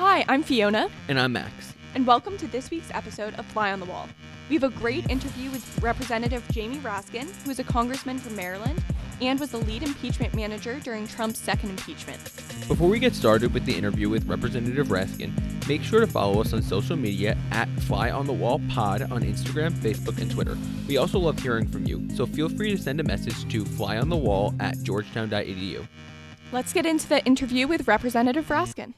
Hi, I'm Fiona, And I'm Max. and welcome to this week's episode of Fly on the Wall. We have a great interview with Representative Jamie Raskin, who is a congressman from Maryland and was the lead impeachment manager during Trump's second impeachment. Before we get started with the interview with Representative Raskin, make sure to follow us on social media at Fly on the Wall Pod on Instagram, Facebook, and Twitter. We also love hearing from you, so feel free to send a message to flyonthewall at georgetown.edu. Let's get into the interview with Representative Raskin.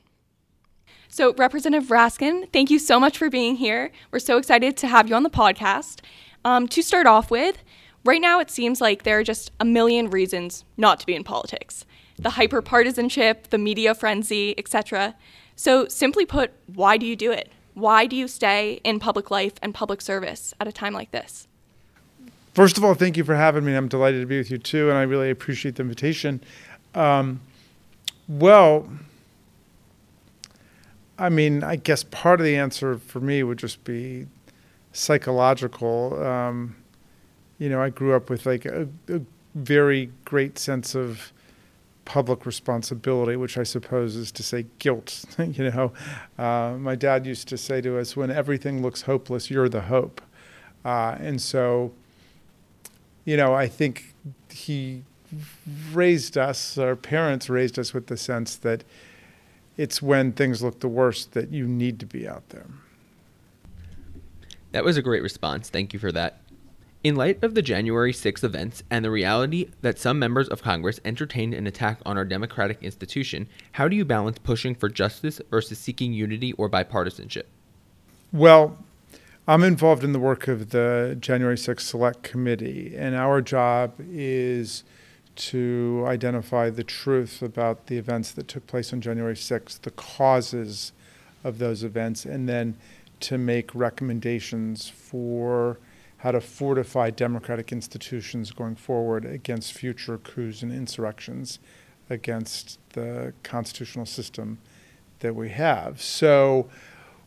So, Representative Raskin, thank you so much for being here. We're so excited to have you on the podcast. Um, to start off with, right now it seems like there are just a million reasons not to be in politics the hyperpartisanship, the media frenzy, etc. So, simply put, why do you do it? Why do you stay in public life and public service at a time like this? First of all, thank you for having me. I'm delighted to be with you too, and I really appreciate the invitation. Um, well, I mean, I guess part of the answer for me would just be psychological. Um, you know, I grew up with like a, a very great sense of public responsibility, which I suppose is to say guilt. you know, uh, my dad used to say to us, "When everything looks hopeless, you're the hope," uh, and so you know, I think he raised us, our parents raised us with the sense that it's when things look the worst that you need to be out there. That was a great response. Thank you for that. In light of the January 6 events and the reality that some members of Congress entertained an attack on our democratic institution, how do you balance pushing for justice versus seeking unity or bipartisanship? Well, I'm involved in the work of the January 6th Select Committee, and our job is to identify the truth about the events that took place on January 6th, the causes of those events, and then to make recommendations for how to fortify democratic institutions going forward against future coups and insurrections against the constitutional system that we have. So,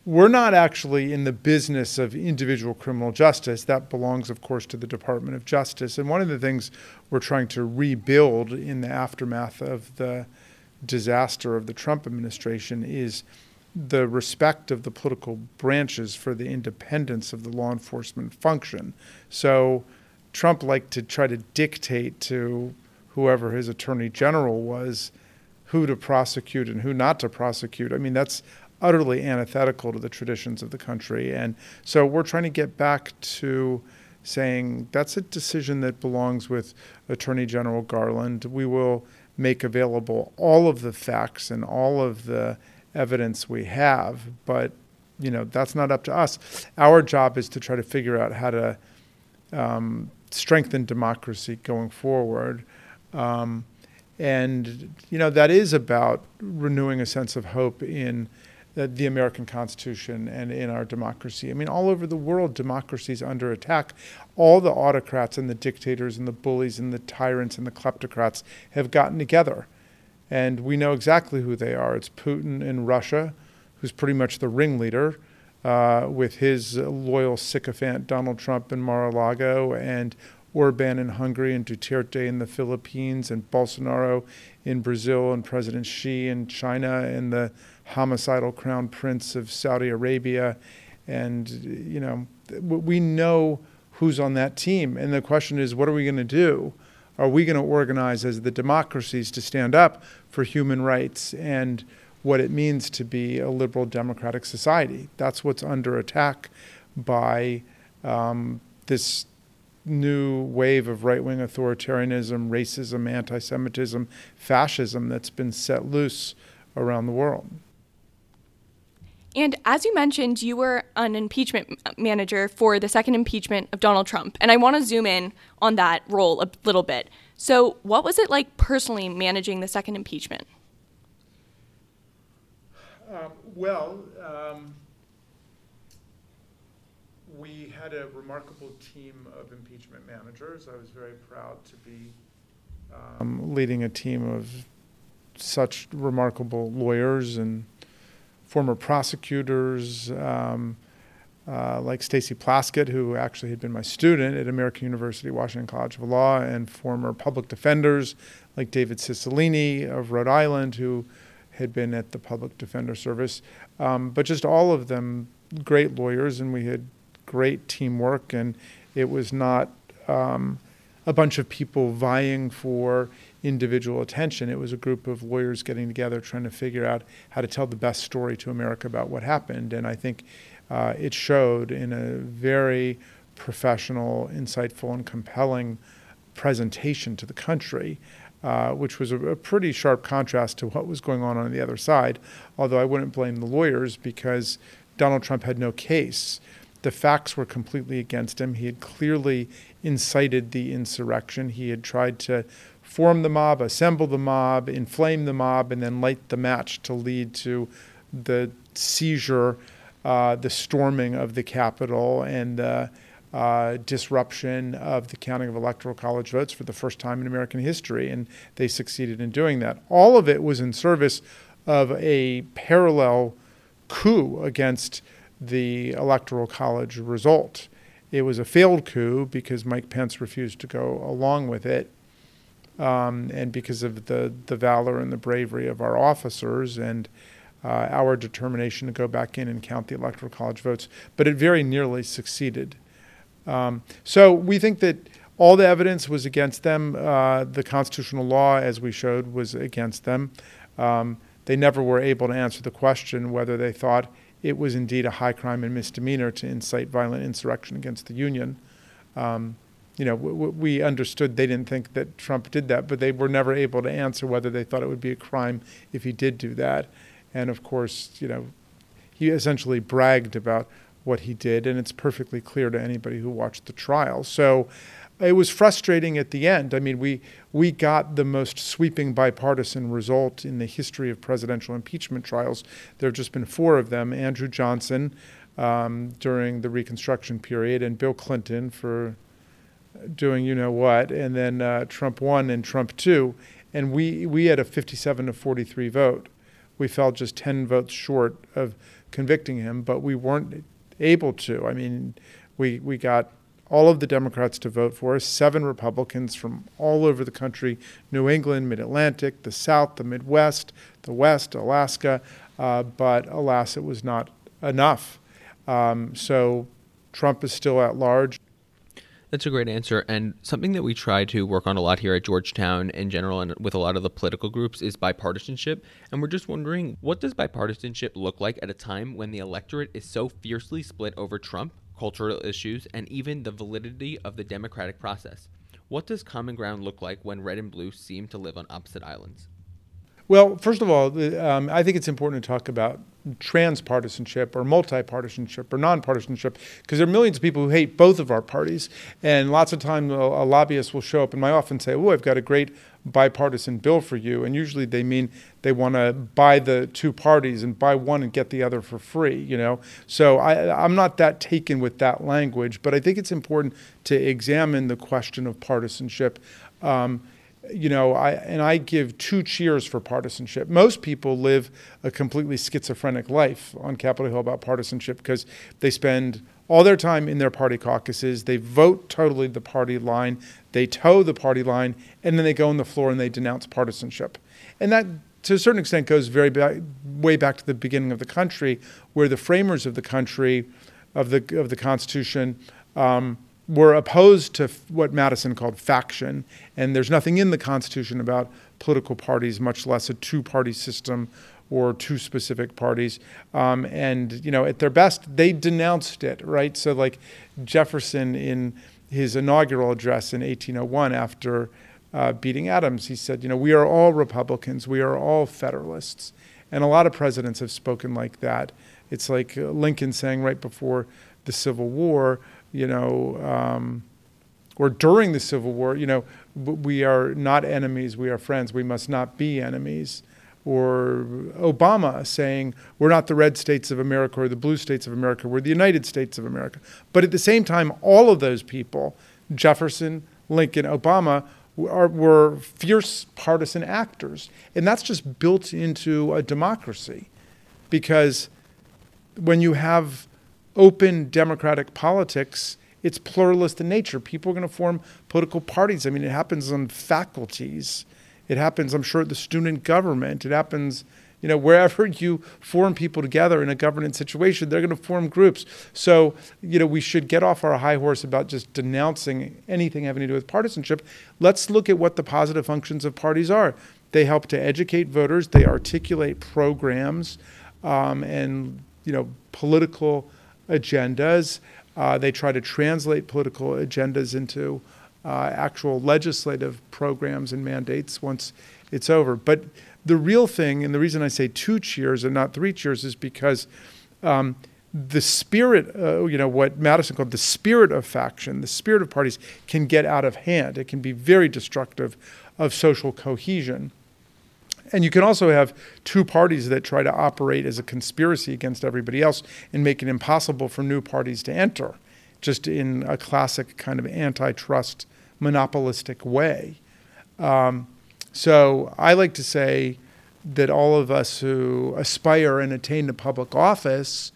we're not actually in the business of individual criminal justice. That belongs, of course, to the Department of Justice. And one of the things we're trying to rebuild in the aftermath of the disaster of the Trump administration is the respect of the political branches for the independence of the law enforcement function. So Trump liked to try to dictate to whoever his attorney general was who to prosecute and who not to prosecute. I mean, that's utterly antithetical to the traditions of the country. And so we're trying to get back to saying that's a decision that belongs with Attorney General Garland. We will make available all of the facts and all of the evidence we have, but you know that's not up to us. Our job is to try to figure out how to um, strengthen democracy going forward. Um, and you know that is about renewing a sense of hope in the, American Constitution and in our democracy. I mean, all over the world, democracy is under attack. All the autocrats and the dictators and the bullies and the tyrants and the kleptocrats have gotten together. And we know exactly who they are. It's Putin in Russia, who's pretty much the ringleader, uh, with his loyal sycophant Donald Trump in Mar a Lago, and Orban in Hungary, and Duterte in the Philippines, and Bolsonaro in Brazil, and President Xi in China, and the homicidal crown prince of Saudi Arabia. And, you know, we know who's on that team. And the question is, what are we going to do? Are we going to organize as the democracies to stand up for human rights and what it means to be a liberal democratic society? That's what's under attack by um, this new wave of right wing authoritarianism, racism, anti Semitism, fascism that's been set loose around the world. And as you mentioned, you were an impeachment manager for the second impeachment of Donald Trump. And I want to zoom in on that role a little bit. So, what was it like personally managing the second impeachment? Um, well, um, we had a remarkable team of impeachment managers. I was very proud to be um, leading a team of such remarkable lawyers and former prosecutors um, uh, like Stacey Plaskett, who actually had been my student at American University Washington College of Law, and former public defenders like David Cicilline of Rhode Island, who had been at the public defender service. Um, but just all of them great lawyers, and we had great teamwork, and it was not um, a bunch of people vying for individual attention. It was a group of lawyers getting together trying to figure out how to tell the best story to America about what happened. And I think uh, it showed in a very professional, insightful, and compelling presentation to the country. Uh, which was a, a, pretty sharp contrast to what was going on on the other side. Although I wouldn't blame the lawyers because Donald Trump had no case. The facts were completely against him. He had clearly incited the insurrection. He had tried to form the mob, assemble the mob, inflame the mob, and then light the match to lead to the seizure, uh, the storming of the Capitol, and the uh, disruption of the counting of electoral college votes for the first time in American history. And they succeeded in doing that. All of it was in service of a parallel coup against the electoral college result. It was a failed coup because Mike Pence refused to go along with it, um, and because of the, the valor and the bravery of our officers and uh, our determination to go back in and count the electoral college votes. But it very nearly succeeded. Um, so we think that all the evidence was against them. Uh, the constitutional law, as we showed, was against them. Um, they never were able to answer the question whether they thought it was indeed a high crime and misdemeanor to incite violent insurrection against the Union. Um, you know, w- w- we understood they didn't think that Trump did that, but they were never able to answer whether they thought it would be a crime if he did do that. And of course, you know, he essentially bragged about what he did, and it's perfectly clear to anybody who watched the trial. So it was frustrating at the end. I mean, we we got the most sweeping bipartisan result in the history of presidential impeachment trials. There have just been four of them: Andrew Johnson um, during the Reconstruction period, and Bill Clinton for doing you know what, and then uh, Trump one and Trump two, and we we had a 57 to 43 vote. We fell just 10 votes short of convicting him, but we weren't able to. I mean, we we got all of the Democrats to vote for us, seven Republicans from all over the country New England, Mid Atlantic, the South, the Midwest, the West, Alaska. Uh, but alas, it was not enough. Um, so Trump is still at large. That's a great answer. And something that we try to work on a lot here at Georgetown in general and with a lot of the political groups is bipartisanship. And we're just wondering what does bipartisanship look like at a time when the electorate is so fiercely split over Trump cultural issues, and even the validity of the democratic process. What does common ground look like when red and blue seem to live on opposite islands? Well, first of all, um, I think it's important to talk about transpartisanship or multi-partisanship or non-partisanship because there are millions of people who hate both of our parties and lots of times a, a lobbyist will show up and I often say oh i've got a great bipartisan bill for you and usually they mean they want to buy the two parties and buy one and get the other for free you know? So I, i'm not that taken with that language but i think it's important to examine the question of partisanship um, you know, I and I give two cheers for partisanship. Most people live a completely schizophrenic life on Capitol Hill about partisanship because they spend all their time in their party caucuses. They vote totally the party line. They toe the party line, and then they go on the floor and they denounce partisanship. And that, to a certain extent, goes very back, way back to the beginning of the country, where the framers of the country, of the of the Constitution. Um, were opposed to what Madison called faction, and there's nothing in the Constitution about political parties, much less a two-party system or two specific parties. Um, and you know, at their best, they denounced it, right? So, like Jefferson in his inaugural address in 1801, after uh, beating Adams, he said, "You know, we are all Republicans, we are all Federalists," and a lot of presidents have spoken like that. It's like Lincoln saying right before the Civil War you know, um, or during the Civil War, you know, we are not enemies, we are friends, we must not be enemies. Or Obama saying, we're not the red states of America or the blue states of America, we're the United States of America. But at the same time, all of those people, Jefferson, Lincoln, Obama, are, were fierce partisan actors. And that's just built into a democracy because when you have open democratic politics, it's pluralist in nature. People are going to form political parties. I mean, it happens on faculties. It happens, I'm sure, at the student government. It happens, You know, wherever you form people together in a governance situation, they're going to form groups. So, you know, we should get off our high horse about just denouncing anything having to do with partisanship. Let's look at what the positive functions of parties are. They help to educate voters. They articulate programs um, and you know political agendas. Uh, they try to translate political agendas into uh, actual legislative programs and mandates once it's over. But the real thing, and the reason I say two cheers and not three cheers, is because um, the spirit, uh, you know, what Madison called the spirit of faction, the spirit of parties can get out of hand. It can be very destructive of social cohesion. And you can also have two parties that try to operate as a conspiracy against everybody else and make it impossible for new parties to enter, just in a classic kind of antitrust monopolistic way. Um, so I like to say that all of us who aspire and attain to public office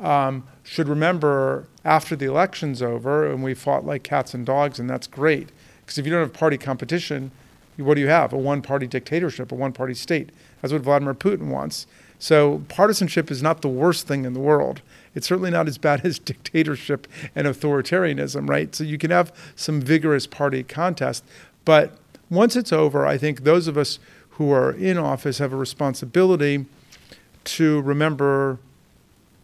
um, should remember after the election's over and we fought like cats and dogs, and that's great. Because if you don't have party competition, what do you have? A one party dictatorship, a one party state. That's what Vladimir Putin wants. So partisanship is not the worst thing in the world. It's certainly not as bad as dictatorship and authoritarianism, right? So you can have some vigorous party contest. But once it's over, I think those of us who are in office have a responsibility to remember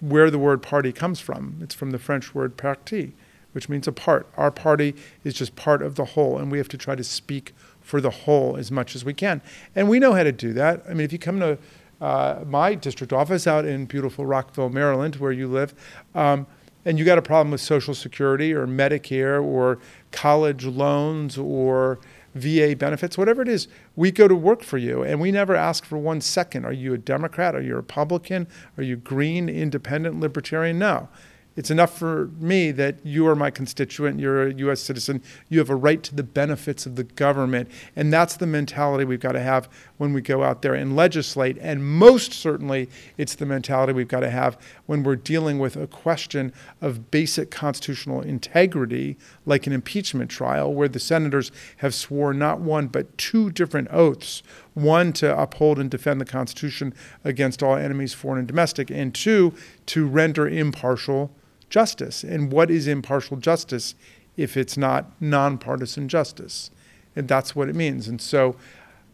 where the word party comes from. It's from the French word parti, which means a part. Our party is just part of the whole, and we have to try to speak for the whole as much as we can. And we know how to do that. I mean, if you come to uh, my district office out in beautiful Rockville, Maryland, where you live, um, and you got a problem with Social Security or Medicare or college loans or VA benefits, whatever it is, we go to work for you. And we never ask for one second. Are you a Democrat? Are you a Republican? Are you green, independent, libertarian? No. It's enough for me that you are my constituent, you're a U.S. citizen, you have a right to the benefits of the government. And that's the mentality we've got to have when we go out there and legislate. And most certainly, it's the mentality we've got to have when we're dealing with a question of basic constitutional integrity, like an impeachment trial, where the senators have sworn not one, but two different oaths one, to uphold and defend the Constitution against all enemies, foreign and domestic, and two, to render impartial justice. And what is impartial justice if it's not nonpartisan justice? And that's what it means. And so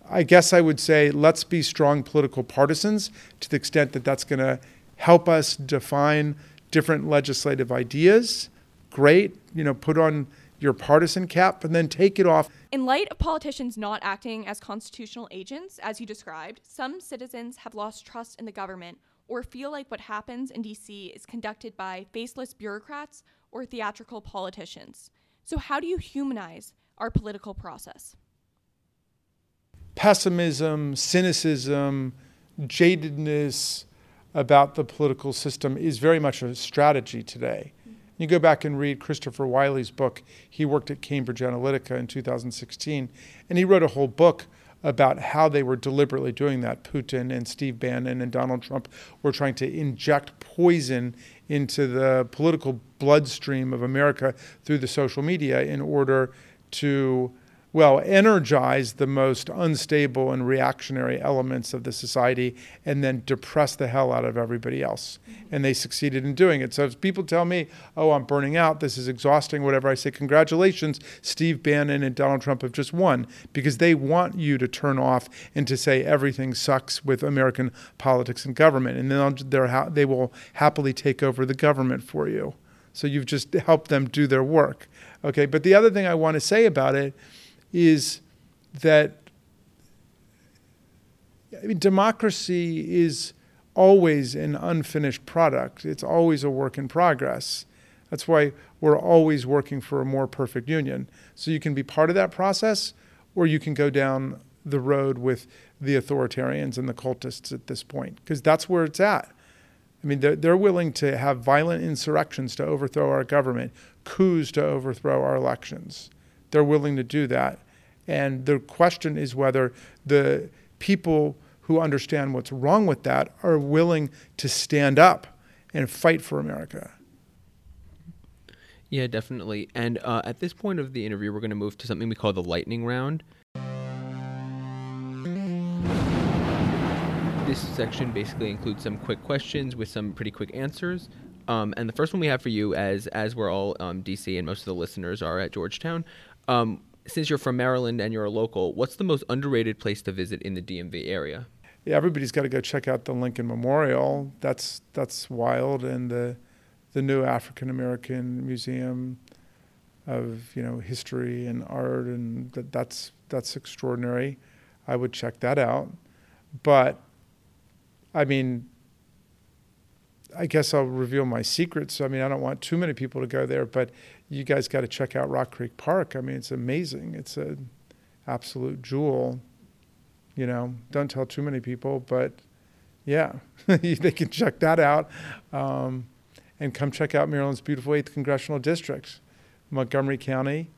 I guess I would say let's be strong political partisans to the extent that that's going to help us define different legislative ideas. Great, you know, put on your partisan cap and then take it off. In light of politicians not acting as constitutional agents, as you described, some citizens have lost trust in the government or feel like what happens in DC is conducted by faceless bureaucrats or theatrical politicians. So, how do you humanize our political process? Pessimism, cynicism, jadedness about the political system is very much a strategy today. You go back and read Christopher Wylie's book. He worked at Cambridge Analytica in 2016, and he wrote a whole book about how they were deliberately doing that. Putin and Steve Bannon and Donald Trump were trying to inject poison into the political bloodstream of America through the social media in order to well, energize the most unstable and reactionary elements of the society and then depress the hell out of everybody else. And they succeeded in doing it. So if people tell me, oh, I'm burning out, this is exhausting, whatever, I say, congratulations, Steve Bannon and Donald Trump have just won because they want you to turn off and to say everything sucks with American politics and government. And then they're, they will happily take over the government for you. So you've just helped them do their work. Okay, but the other thing I want to say about it is that I mean, democracy is always an unfinished product. It's always a work in progress. That's why we're always working for a more perfect union. So you can be part of that process, or you can go down the road with the authoritarians and the cultists at this point, because that's where it's at. I mean, they're, they're willing to have violent insurrections to overthrow our government, coups to overthrow our elections. They're willing to do that. And the question is whether the people who understand what's wrong with that are willing to stand up and fight for America. Yeah, definitely. And uh, at this point of the interview, we're going to move to something we call the lightning round. this section basically includes some quick questions with some pretty quick answers. Um, and the first one we have for you, as as we're all um, DC and most of the listeners are at Georgetown, um, since you're from Maryland and you're a local, what's the most underrated place to visit in the DMV area? Yeah, everybody's got to go check out the Lincoln Memorial. That's that's wild, and the the new African American Museum of you know history and art, and that, that's that's extraordinary. I would check that out, but I mean, I guess I'll reveal my secrets. I mean, I don't want too many people to go there, but you guys got to check out Rock Creek Park. I mean, it's amazing. It's an absolute jewel. You know, don't tell too many people, but yeah, they can check that out. Um, and come check out Maryland's beautiful 8th Congressional District, Montgomery County.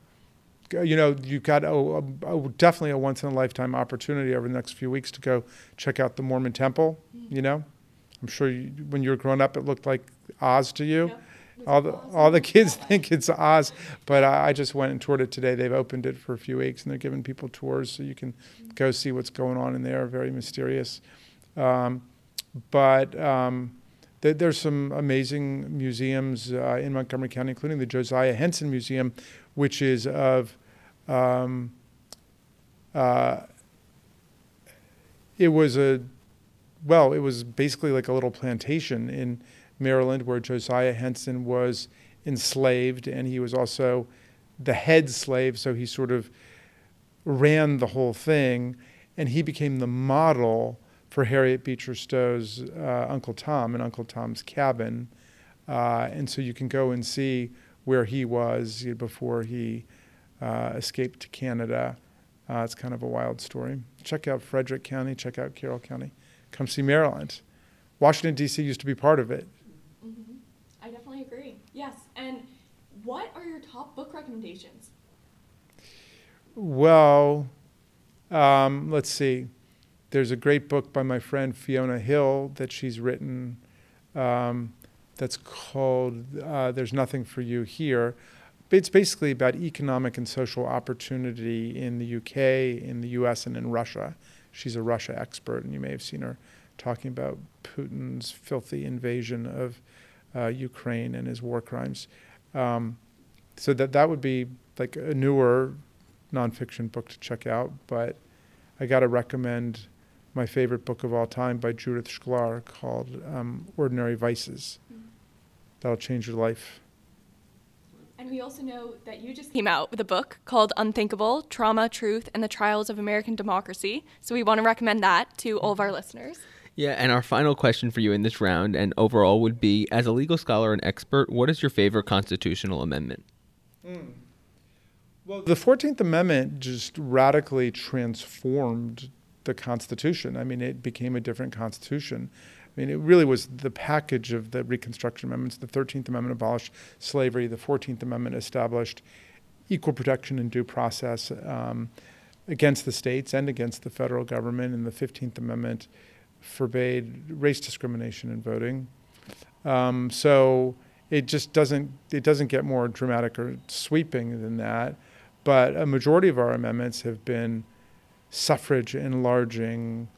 You know, you've got a, a, a, definitely a once in a lifetime opportunity over the next few weeks to go check out the Mormon Temple. You know, I'm sure you, when you were growing up, it looked like Oz to you. Yep. All the all the kids think it's Oz, but I, I just went and toured it today. They've opened it for a few weeks, and they're giving people tours so you can go see what's going on in there. Very mysterious, um, but um, th- there's some amazing museums uh, in Montgomery County, including the Josiah Henson Museum, which is of um, uh, it was a well, it was basically like a little plantation in Maryland where Josiah Henson was enslaved, and he was also the head slave, so he sort of ran the whole thing, and he became the model for Harriet Beecher Stowe's uh, Uncle Tom and Uncle Tom's Cabin. Uh, and so you can go and see where he was before he uh, escaped to Canada. Uh, it's kind of a wild story. Check out Frederick County, check out Carroll County. Come see Maryland. Washington, D.C. used to be part of it. Mm-hmm. I definitely agree. Yes. And what are your top book recommendations? Well, um, let's see. There's a great book by my friend Fiona Hill that she's written um, that's called uh, There's Nothing for You Here. It's basically about economic and social opportunity in the UK, in the US, and in Russia. She's a Russia expert, and you may have seen her talking about Putin's filthy invasion of Ukraine and his war crimes. Um, so that that would be like a newer nonfiction book to check out. But I got to recommend my favorite book of all time by Judith Shklar called um, Ordinary Vices. Mm-hmm. That'll change your life. And we also know that you just came out with a book called Unthinkable Trauma, Truth, and the Trials of American Democracy. So we want to recommend that to all of our listeners. Yeah, and our final question for you in this round and overall would be as a legal scholar and expert, what is your favorite constitutional amendment? Mm. Well, the 14th Amendment just radically transformed the Constitution. I mean, it became a different Constitution. I mean, it really was the package of the Reconstruction Amendments. The 13th Amendment abolished slavery, the 14th Amendment established equal protection and due process um, against the states and against the federal government, and the 15th Amendment forbade race discrimination in voting. Um, so it just doesn't it doesn't get more dramatic or sweeping than that. But a majority of our amendments have been suffrage enlarging,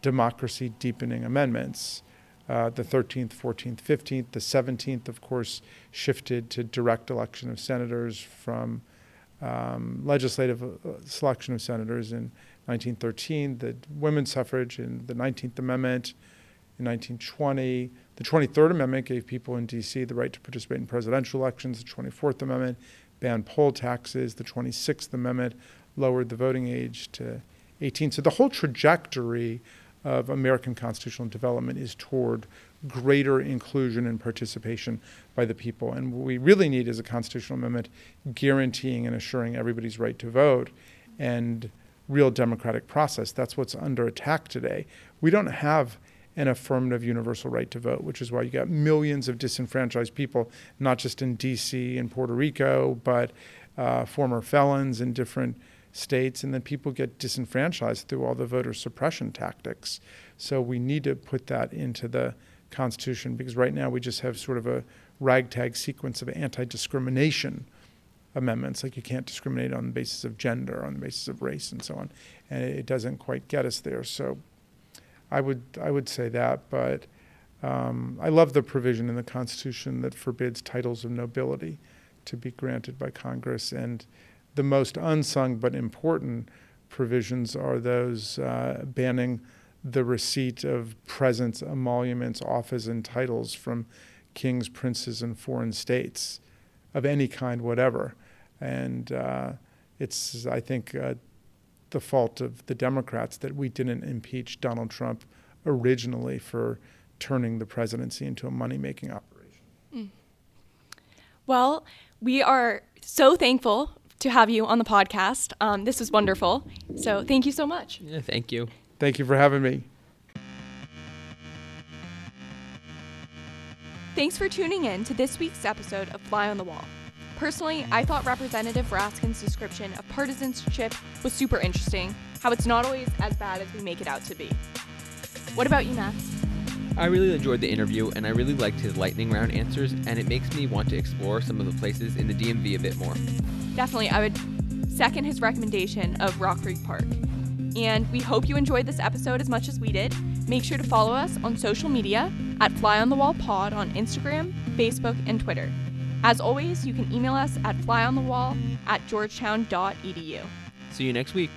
democracy deepening amendments. Uh, the 13th, 14th, 15th, the 17th, of course, shifted to direct election of senators from um, legislative uh, selection of senators in 1913, the women's suffrage in the 19th Amendment in 1920. The 23rd Amendment gave people in D.C. the right to participate in presidential elections. The 24th Amendment banned poll taxes. The 26th Amendment lowered the voting age to 18. So the whole trajectory of American constitutional development is toward greater inclusion and participation by the people. And what we really need is a constitutional amendment guaranteeing and assuring everybody's right to vote and real democratic process. That's what's under attack today. We don't have an affirmative universal right to vote, which is why you got millions of disenfranchised people, not just in DC and Puerto Rico, but uh, former felons in different states, and then people get disenfranchised through all the voter suppression tactics. So we need to put that into the Constitution because right now we just have sort of a ragtag sequence of anti discrimination amendments, like you can't discriminate on the basis of gender, on the basis of race, and so on. And it doesn't quite get us there. So I would I would say that, but um, I love the provision in the Constitution that forbids titles of nobility to be granted by Congress, and the most unsung but important provisions are those uh, banning the receipt of presents, emoluments, office, and titles from kings, princes, and foreign states of any kind, whatever. And uh, it's, I think, uh, the fault of the Democrats that we didn't impeach Donald Trump originally for turning the presidency into a money making operation. Mm. Well, we are so thankful to have you on the podcast. Um, this was wonderful. So thank you so much. Yeah, thank you. Thank you for having me. Thanks for tuning in to this week's episode of Fly on the Wall. Personally, I thought Representative Raskin's description of partisanship was super interesting, how it's not always as bad as we make it out to be. What about you, Max? I really enjoyed the interview and I really liked his lightning round answers, and it makes me want to explore some of the places in the DMV a bit more. Definitely, I would second his recommendation of Rock Creek Park. And we hope you enjoyed this episode as much as we did. Make sure to follow us on social media at Fly on the Wall Pod on Instagram, Facebook, and Twitter. As always, you can email us at flyonthewall at georgetown.edu. See you next week.